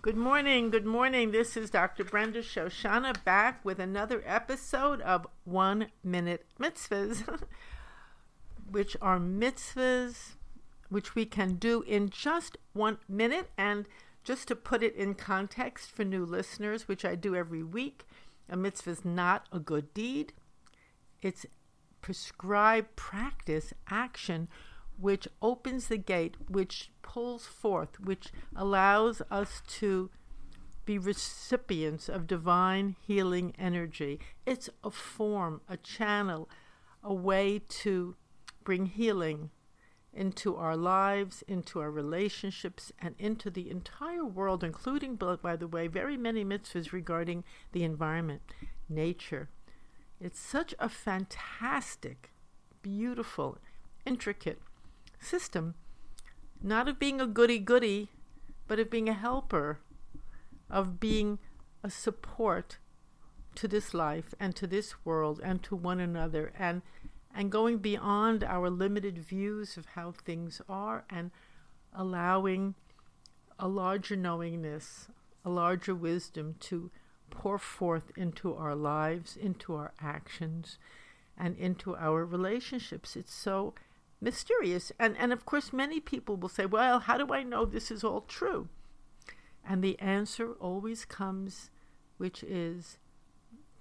Good morning, good morning. This is Dr. Brenda Shoshanna back with another episode of One Minute Mitzvahs, which are mitzvahs which we can do in just one minute. And just to put it in context for new listeners, which I do every week, a mitzvah is not a good deed, it's prescribed practice, action, which opens the gate, which pulls forth, which allows us to be recipients of divine healing energy. It's a form, a channel, a way to bring healing into our lives, into our relationships, and into the entire world, including, by the way, very many mitzvahs regarding the environment, nature. It's such a fantastic, beautiful, intricate system, not of being a goody goody, but of being a helper, of being a support to this life and to this world and to one another and and going beyond our limited views of how things are and allowing a larger knowingness, a larger wisdom to pour forth into our lives, into our actions, and into our relationships. It's so mysterious. And, and of course, many people will say, well, how do I know this is all true? And the answer always comes, which is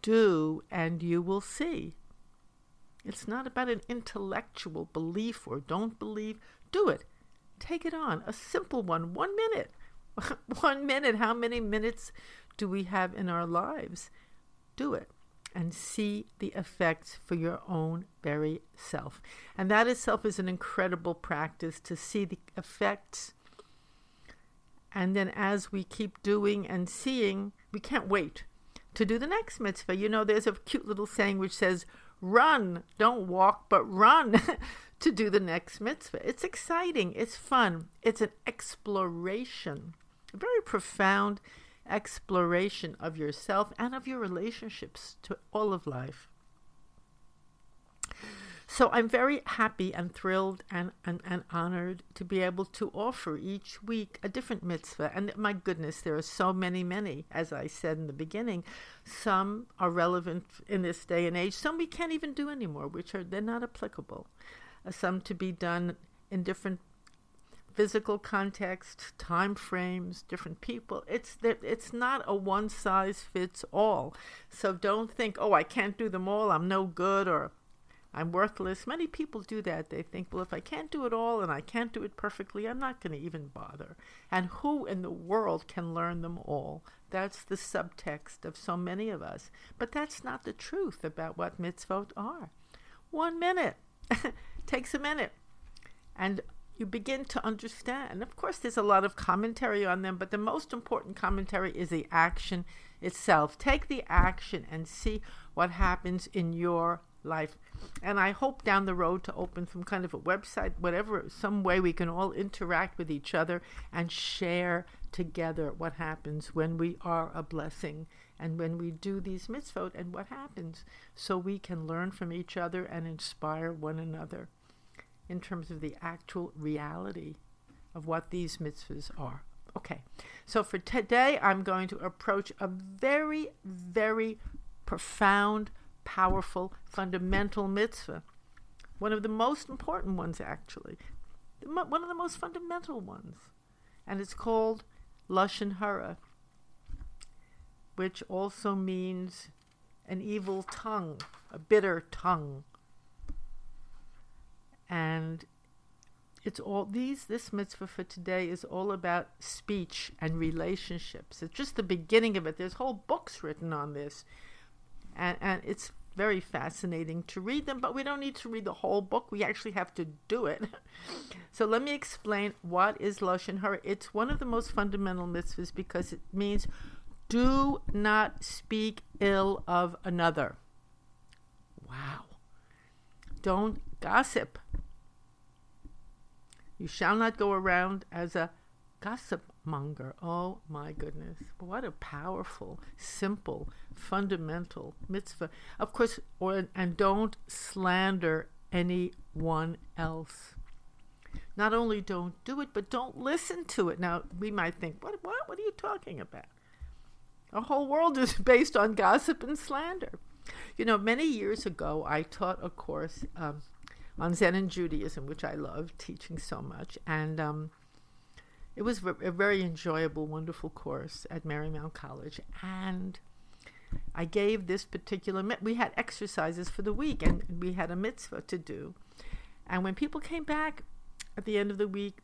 do and you will see. It's not about an intellectual belief or don't believe. Do it. Take it on. A simple one. One minute. one minute. How many minutes do we have in our lives? Do it and see the effects for your own very self. And that itself is an incredible practice to see the effects. And then as we keep doing and seeing, we can't wait to do the next mitzvah. You know, there's a cute little saying which says, run, don't walk, but run to do the next mitzvah. It's exciting, it's fun, it's an exploration, a very profound exploration of yourself and of your relationships to all of life. So I'm very happy and thrilled and, and, and honored to be able to offer each week a different mitzvah. And my goodness, there are so many, many, as I said in the beginning. Some are relevant in this day and age, some we can't even do anymore, which are they're not applicable. Uh, some to be done in different physical context, time frames, different people. It's it's not a one size fits all. So don't think, oh, I can't do them all. I'm no good, or I'm worthless. Many people do that. They think, well, if I can't do it all and I can't do it perfectly, I'm not going to even bother. And who in the world can learn them all? That's the subtext of so many of us. But that's not the truth about what mitzvot are. One minute takes a minute. And you begin to understand. Of course, there's a lot of commentary on them, but the most important commentary is the action itself. Take the action and see what happens in your life. And I hope down the road to open some kind of a website, whatever, some way we can all interact with each other and share together what happens when we are a blessing and when we do these mitzvot and what happens so we can learn from each other and inspire one another in terms of the actual reality of what these mitzvahs are. Okay, so for today, I'm going to approach a very, very profound, powerful, fundamental mitzvah. One of the most important ones, actually. One of the most fundamental ones. And it's called Lashon Hara, which also means an evil tongue, a bitter tongue and it's all these this mitzvah for today is all about speech and relationships. It's just the beginning of it. There's whole books written on this. And, and it's very fascinating to read them but we don't need to read the whole book. We actually have to do it. So let me explain what is lashon hara. It's one of the most fundamental mitzvahs because it means do not speak ill of another. Wow. Don't gossip you shall not go around as a gossip monger. Oh my goodness. What a powerful, simple, fundamental mitzvah. Of course, or, and don't slander anyone else. Not only don't do it, but don't listen to it. Now, we might think, what, what, what are you talking about? Our whole world is based on gossip and slander. You know, many years ago, I taught a course um, on Zen and Judaism, which I love teaching so much. And um, it was a very enjoyable, wonderful course at Marymount College. And I gave this particular, we had exercises for the week and we had a mitzvah to do. And when people came back at the end of the week,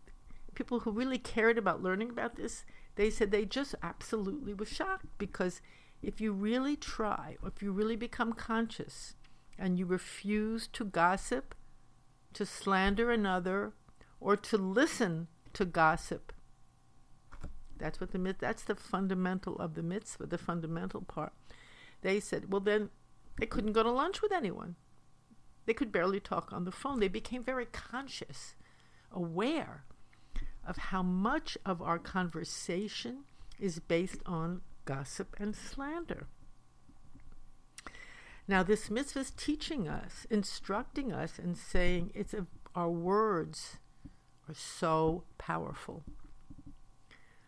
people who really cared about learning about this, they said they just absolutely were shocked because if you really try, or if you really become conscious and you refuse to gossip, to slander another, or to listen to gossip, that's what the that's the fundamental of the mitzvah, the fundamental part. They said, well, then they couldn't go to lunch with anyone. They could barely talk on the phone. They became very conscious, aware of how much of our conversation is based on gossip and slander. Now, this mitzvah is teaching us, instructing us, and saying it's a, our words are so powerful.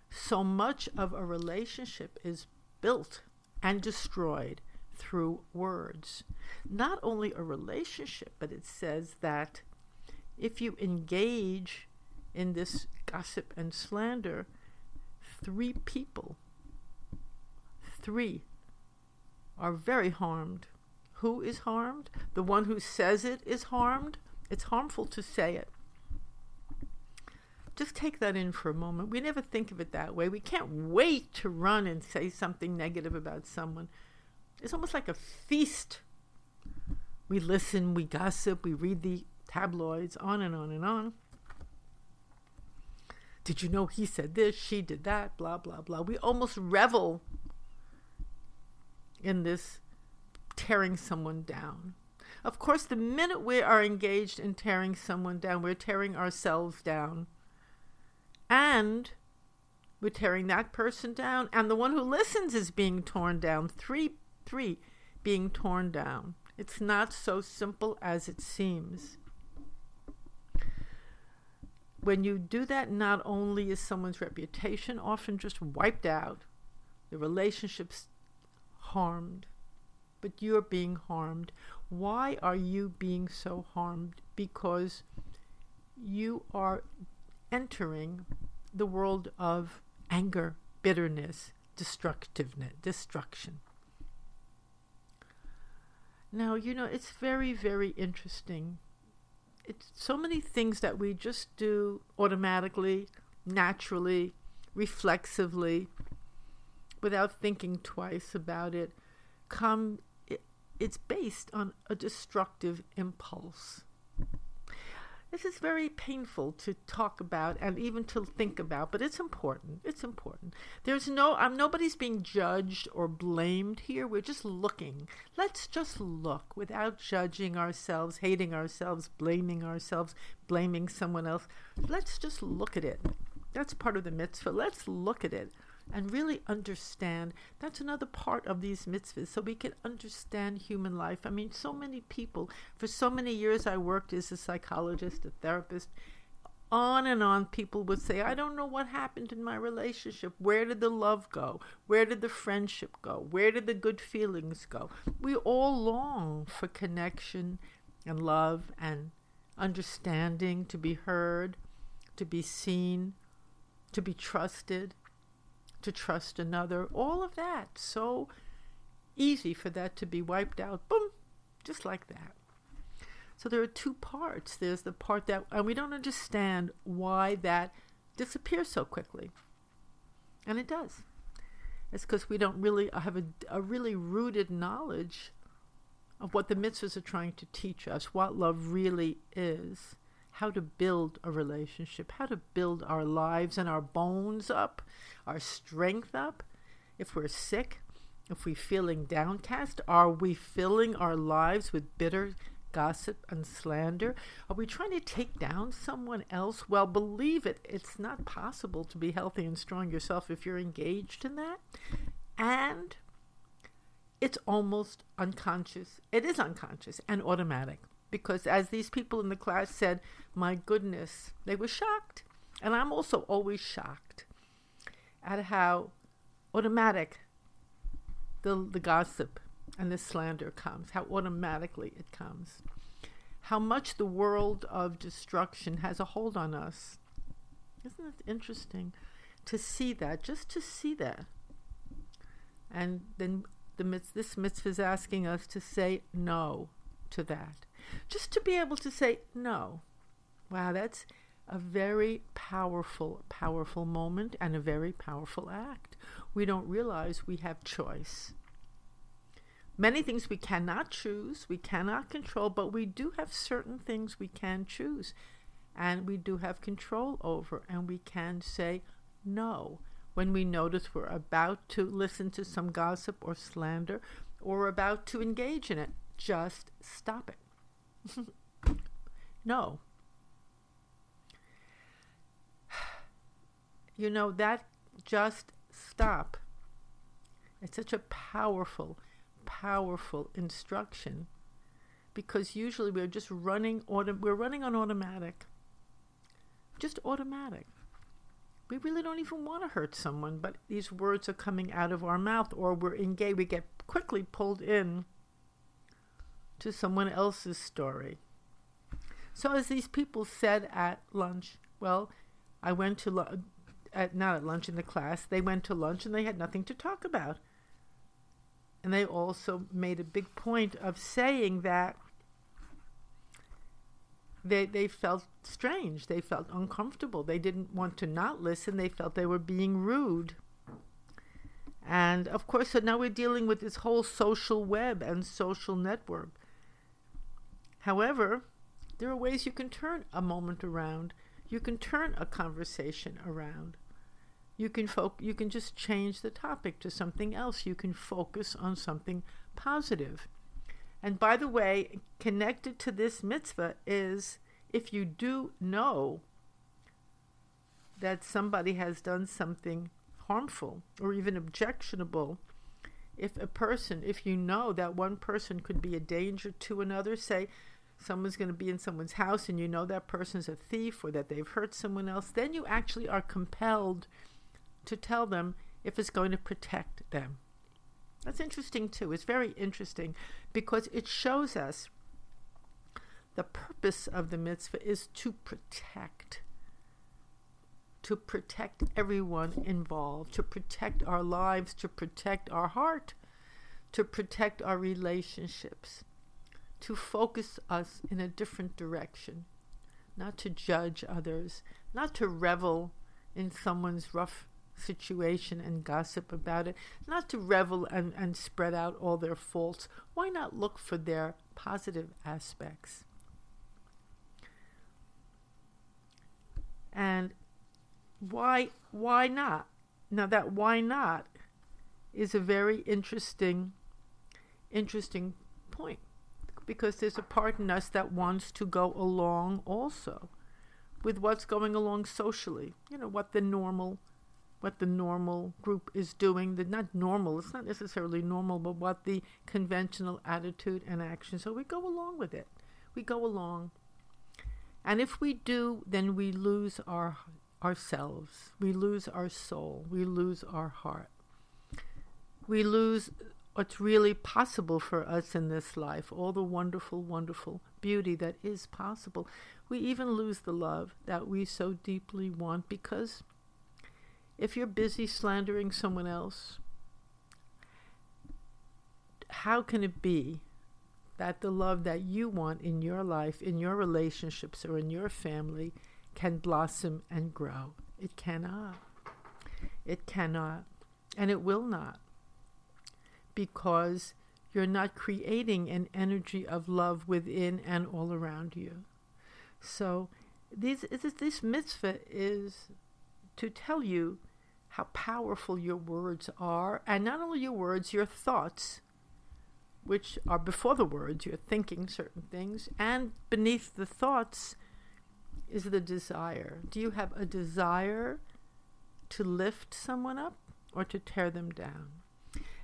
So much of a relationship is built and destroyed through words. Not only a relationship, but it says that if you engage in this gossip and slander, three people, three, are very harmed. Who is harmed? The one who says it is harmed. It's harmful to say it. Just take that in for a moment. We never think of it that way. We can't wait to run and say something negative about someone. It's almost like a feast. We listen, we gossip, we read the tabloids, on and on and on. Did you know he said this? She did that, blah, blah, blah. We almost revel in this tearing someone down. Of course, the minute we are engaged in tearing someone down, we're tearing ourselves down. And we're tearing that person down, and the one who listens is being torn down. Three, three being torn down. It's not so simple as it seems when you do that, not only is someone's reputation often just wiped out, the relationship's harmed, but you're being harmed. Why are you being so harmed? Because you are entering the world of anger, bitterness, destructiveness, destruction. Now, you know, it's very, very interesting it's so many things that we just do automatically, naturally, reflexively, without thinking twice about it, come it's based on a destructive impulse. This is very painful to talk about and even to think about, but it's important. It's important. There's no, um, nobody's being judged or blamed here. We're just looking. Let's just look without judging ourselves, hating ourselves, blaming ourselves, blaming someone else. Let's just look at it. That's part of the mitzvah. Let's look at it and really understand. That's another part of these mitzvahs, so we can understand human life. I mean, so many people, for so many years, I worked as a psychologist, a therapist. On and on, people would say, I don't know what happened in my relationship. Where did the love go? Where did the friendship go? Where did the good feelings go? We all long for connection and love and understanding, to be heard, to be seen, to be trusted to trust another, all of that. So easy for that to be wiped out. Boom, just like that. So there are two parts. There's the part that, and we don't understand why that disappears so quickly. And it does. It's because we don't really have a, a really rooted knowledge of what the mitzvahs are trying to teach us, what love really is how to build a relationship, how to build our lives and our bones up, our strength up. If we're sick, if we're feeling downcast, are we filling our lives with bitter gossip and slander? Are we trying to take down someone else? Well, believe it, it's not possible to be healthy and strong yourself if you're engaged in that. And it's almost unconscious. It is unconscious and automatic because as these people in the class said, my goodness, they were shocked. And I'm also always shocked at how automatic the, the gossip and the slander comes, how automatically it comes, how much the world of destruction has a hold on us. Isn't it interesting to see that, just to see that? And then the this mitzvah is asking us to say no to that. Just to be able to say no. Wow, that's a very powerful, powerful moment and a very powerful act. We don't realize we have choice. Many things we cannot choose, we cannot control, but we do have certain things we can choose and we do have control over, and we can say no when we notice we're about to listen to some gossip or slander or about to engage in it. Just stop it. no. You know, that just stop. It's such a powerful, powerful instruction because usually we're just running auto- we're running on automatic. Just automatic we really don't even want to hurt someone, but these words are coming out of our mouth, or we're engaged. We get quickly pulled in to someone else's story. So, as these people said at lunch, well, I went to not at lunch in the class, they went to lunch and they had nothing to talk about. And they also made a big point of saying that they they felt strange. They felt uncomfortable. They didn't want to not listen. They felt they were being rude. And of course, so now we're dealing with this whole social web and social network. However, there are ways you can turn a moment around. You can turn a conversation around. You can fo- you can just change the topic to something else. You can focus on something positive. And by the way, connected to this mitzvah is if you do know that somebody has done something harmful or even objectionable, if a person, if you know that one person could be a danger to another, say someone's going to be in someone's house and you know that person's a thief or that they've hurt someone else, then you actually are compelled to tell them if it's going to protect them. That's interesting too. It's very interesting because it shows us the purpose of the mitzvah is to protect. To protect everyone involved, to protect our lives, to protect our heart, to protect our relationships, to focus us in a different direction, not to judge others, not to revel in someone's rough situation and gossip about it, not to revel and, and spread out all their faults. Why not look for their positive aspects? And why why not? Now that why not is a very interesting interesting point because there's a part in us that wants to go along also with what's going along socially. You know, what the normal what the normal group is doing. The not normal, it's not necessarily normal, but what the conventional attitude and action. So we go along with it. We go along. And if we do, then we lose our ourselves. We lose our soul. We lose our heart. We lose what's really possible for us in this life, all the wonderful, wonderful beauty that is possible. We even lose the love that we so deeply want because if you're busy slandering someone else, how can it be that the love that you want in your life, in your relationships, or in your family can blossom and grow. It cannot. It cannot. And it will not. Because you're not creating an energy of love within and all around you. So, this, this mitzvah is to tell you how powerful your words are, and not only your words, your thoughts which are before the words, you're thinking certain things, and beneath the thoughts is the desire. Do you have a desire to lift someone up or to tear them down?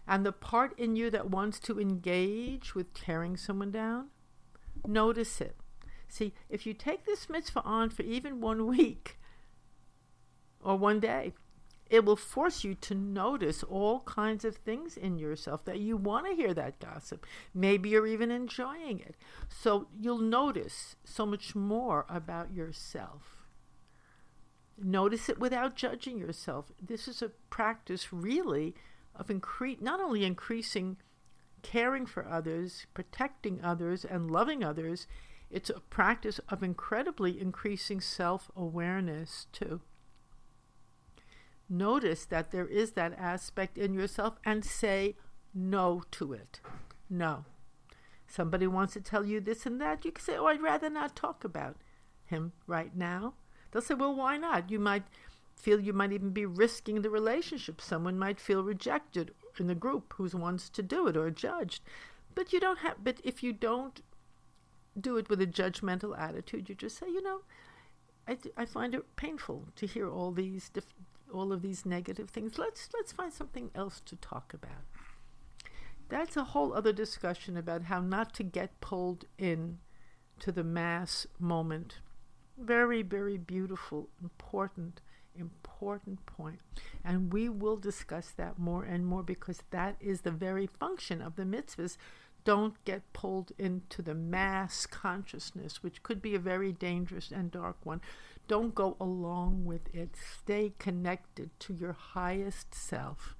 And the part in you that wants to engage with tearing someone down, notice it. See, if you take this mitzvah on for even one week or one day, it will force you to notice all kinds of things in yourself that you want to hear that gossip. Maybe you're even enjoying it. So you'll notice so much more about yourself. Notice it without judging yourself. This is a practice really of incre- not only increasing caring for others, protecting others, and loving others, it's a practice of incredibly increasing self awareness too notice that there is that aspect in yourself and say no to it. No. Somebody wants to tell you this and that, you can say, Oh, I'd rather not talk about him right now. They'll say, Well, why not? You might feel you might even be risking the relationship. Someone might feel rejected in the group who wants to do it or judged. But you don't have, but if you don't do it with a judgmental attitude, you just say, You know, I, I find it painful to hear all these dif- all of these negative things. Let's let's find something else to talk about. That's a whole other discussion about how not to get pulled in to the mass moment. Very, very beautiful, important, important point. And we will discuss that more and more because that is the very function of the mitzvahs. Don't get pulled into the mass consciousness, which could be a very dangerous and dark one. Don't go along with it. Stay connected to your highest self,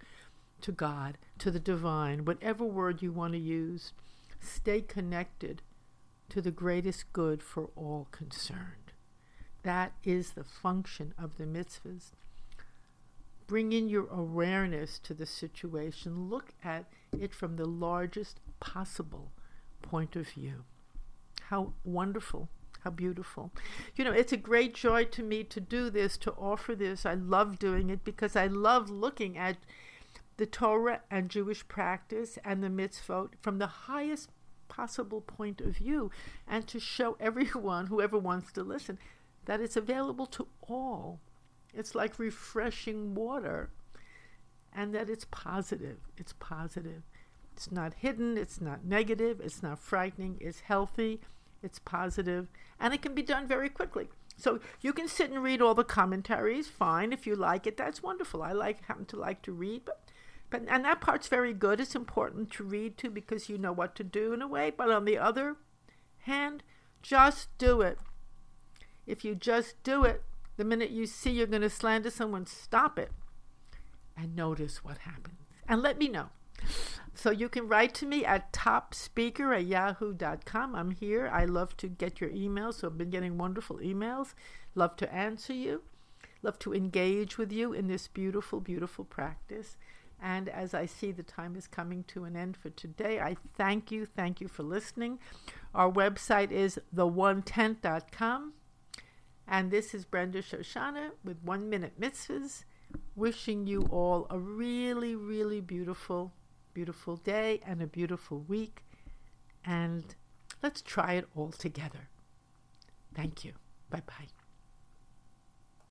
to God, to the divine, whatever word you want to use. Stay connected to the greatest good for all concerned. That is the function of the mitzvahs. Bring in your awareness to the situation. Look at it from the largest possible point of view. How wonderful how beautiful. You know, it's a great joy to me to do this, to offer this. I love doing it because I love looking at the Torah and Jewish practice and the mitzvot from the highest possible point of view and to show everyone, whoever wants to listen, that it's available to all. It's like refreshing water and that it's positive. It's positive. It's not hidden, it's not negative, it's not frightening, it's healthy, it's positive, and it can be done very quickly. So you can sit and read all the commentaries, fine, if you like it. That's wonderful. I like happen to like to read, but but and that part's very good. It's important to read too because you know what to do in a way. But on the other hand, just do it. If you just do it, the minute you see you're going to slander someone, stop it and notice what happens. And let me know. So you can write to me at topspeaker at yahoo.com. I'm here. I love to get your emails. So I've been getting wonderful emails. Love to answer you. Love to engage with you in this beautiful, beautiful practice. And as I see the time is coming to an end for today, I thank you. Thank you for listening. Our website is the1tent.com. And this is Brenda Shoshanna with One Minute Mitzvahs, wishing you all a really, really beautiful beautiful day and a beautiful week. And let's try it all together. Thank you. Bye bye.